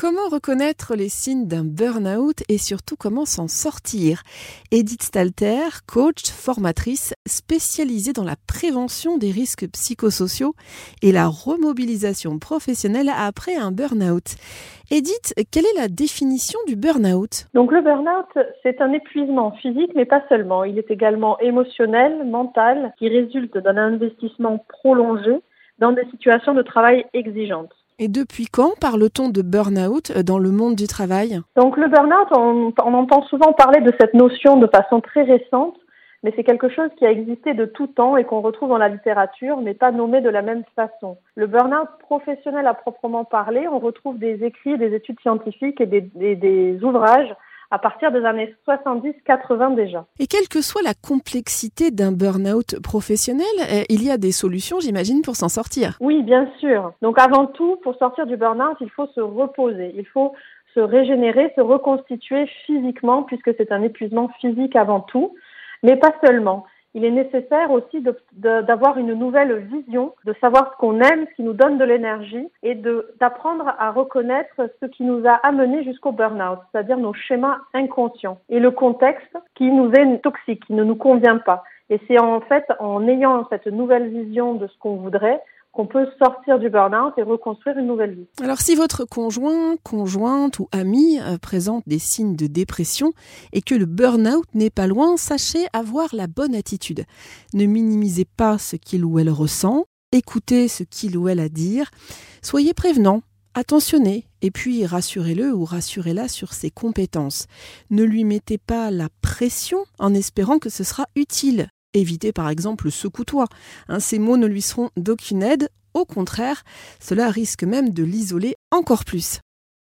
Comment reconnaître les signes d'un burn-out et surtout comment s'en sortir? Edith Stalter, coach, formatrice spécialisée dans la prévention des risques psychosociaux et la remobilisation professionnelle après un burn-out. Edith, quelle est la définition du burn-out? Donc le burn-out, c'est un épuisement physique, mais pas seulement. Il est également émotionnel, mental, qui résulte d'un investissement prolongé dans des situations de travail exigeantes. Et depuis quand parle-t-on de burn-out dans le monde du travail? Donc le burn-out, on, entend souvent parler de cette notion de façon très récente, mais c'est quelque chose qui a existé de tout temps et qu'on retrouve dans la littérature, mais pas nommé de la même façon. Le burn-out professionnel à proprement parler, on retrouve des écrits, des études scientifiques et des ouvrages à partir des années 70-80 déjà. Et quelle que soit la complexité d'un burn-out professionnel, euh, il y a des solutions, j'imagine, pour s'en sortir. Oui, bien sûr. Donc avant tout, pour sortir du burn-out, il faut se reposer. Il faut se régénérer, se reconstituer physiquement, puisque c'est un épuisement physique avant tout, mais pas seulement il est nécessaire aussi d'avoir une nouvelle vision, de savoir ce qu'on aime, ce qui nous donne de l'énergie et d'apprendre à reconnaître ce qui nous a amené jusqu'au burn-out, c'est-à-dire nos schémas inconscients et le contexte qui nous est toxique, qui ne nous convient pas. Et c'est en fait en ayant cette nouvelle vision de ce qu'on voudrait qu'on peut sortir du burn-out et reconstruire une nouvelle vie. Alors si votre conjoint, conjointe ou ami euh, présente des signes de dépression et que le burn-out n'est pas loin, sachez avoir la bonne attitude. Ne minimisez pas ce qu'il ou elle ressent, écoutez ce qu'il ou elle a à dire, soyez prévenant, attentionné et puis rassurez-le ou rassurez-la sur ses compétences. Ne lui mettez pas la pression en espérant que ce sera utile. Évitez par exemple ce secoue-toi. Hein, ces mots ne lui seront d'aucune aide. Au contraire, cela risque même de l'isoler encore plus.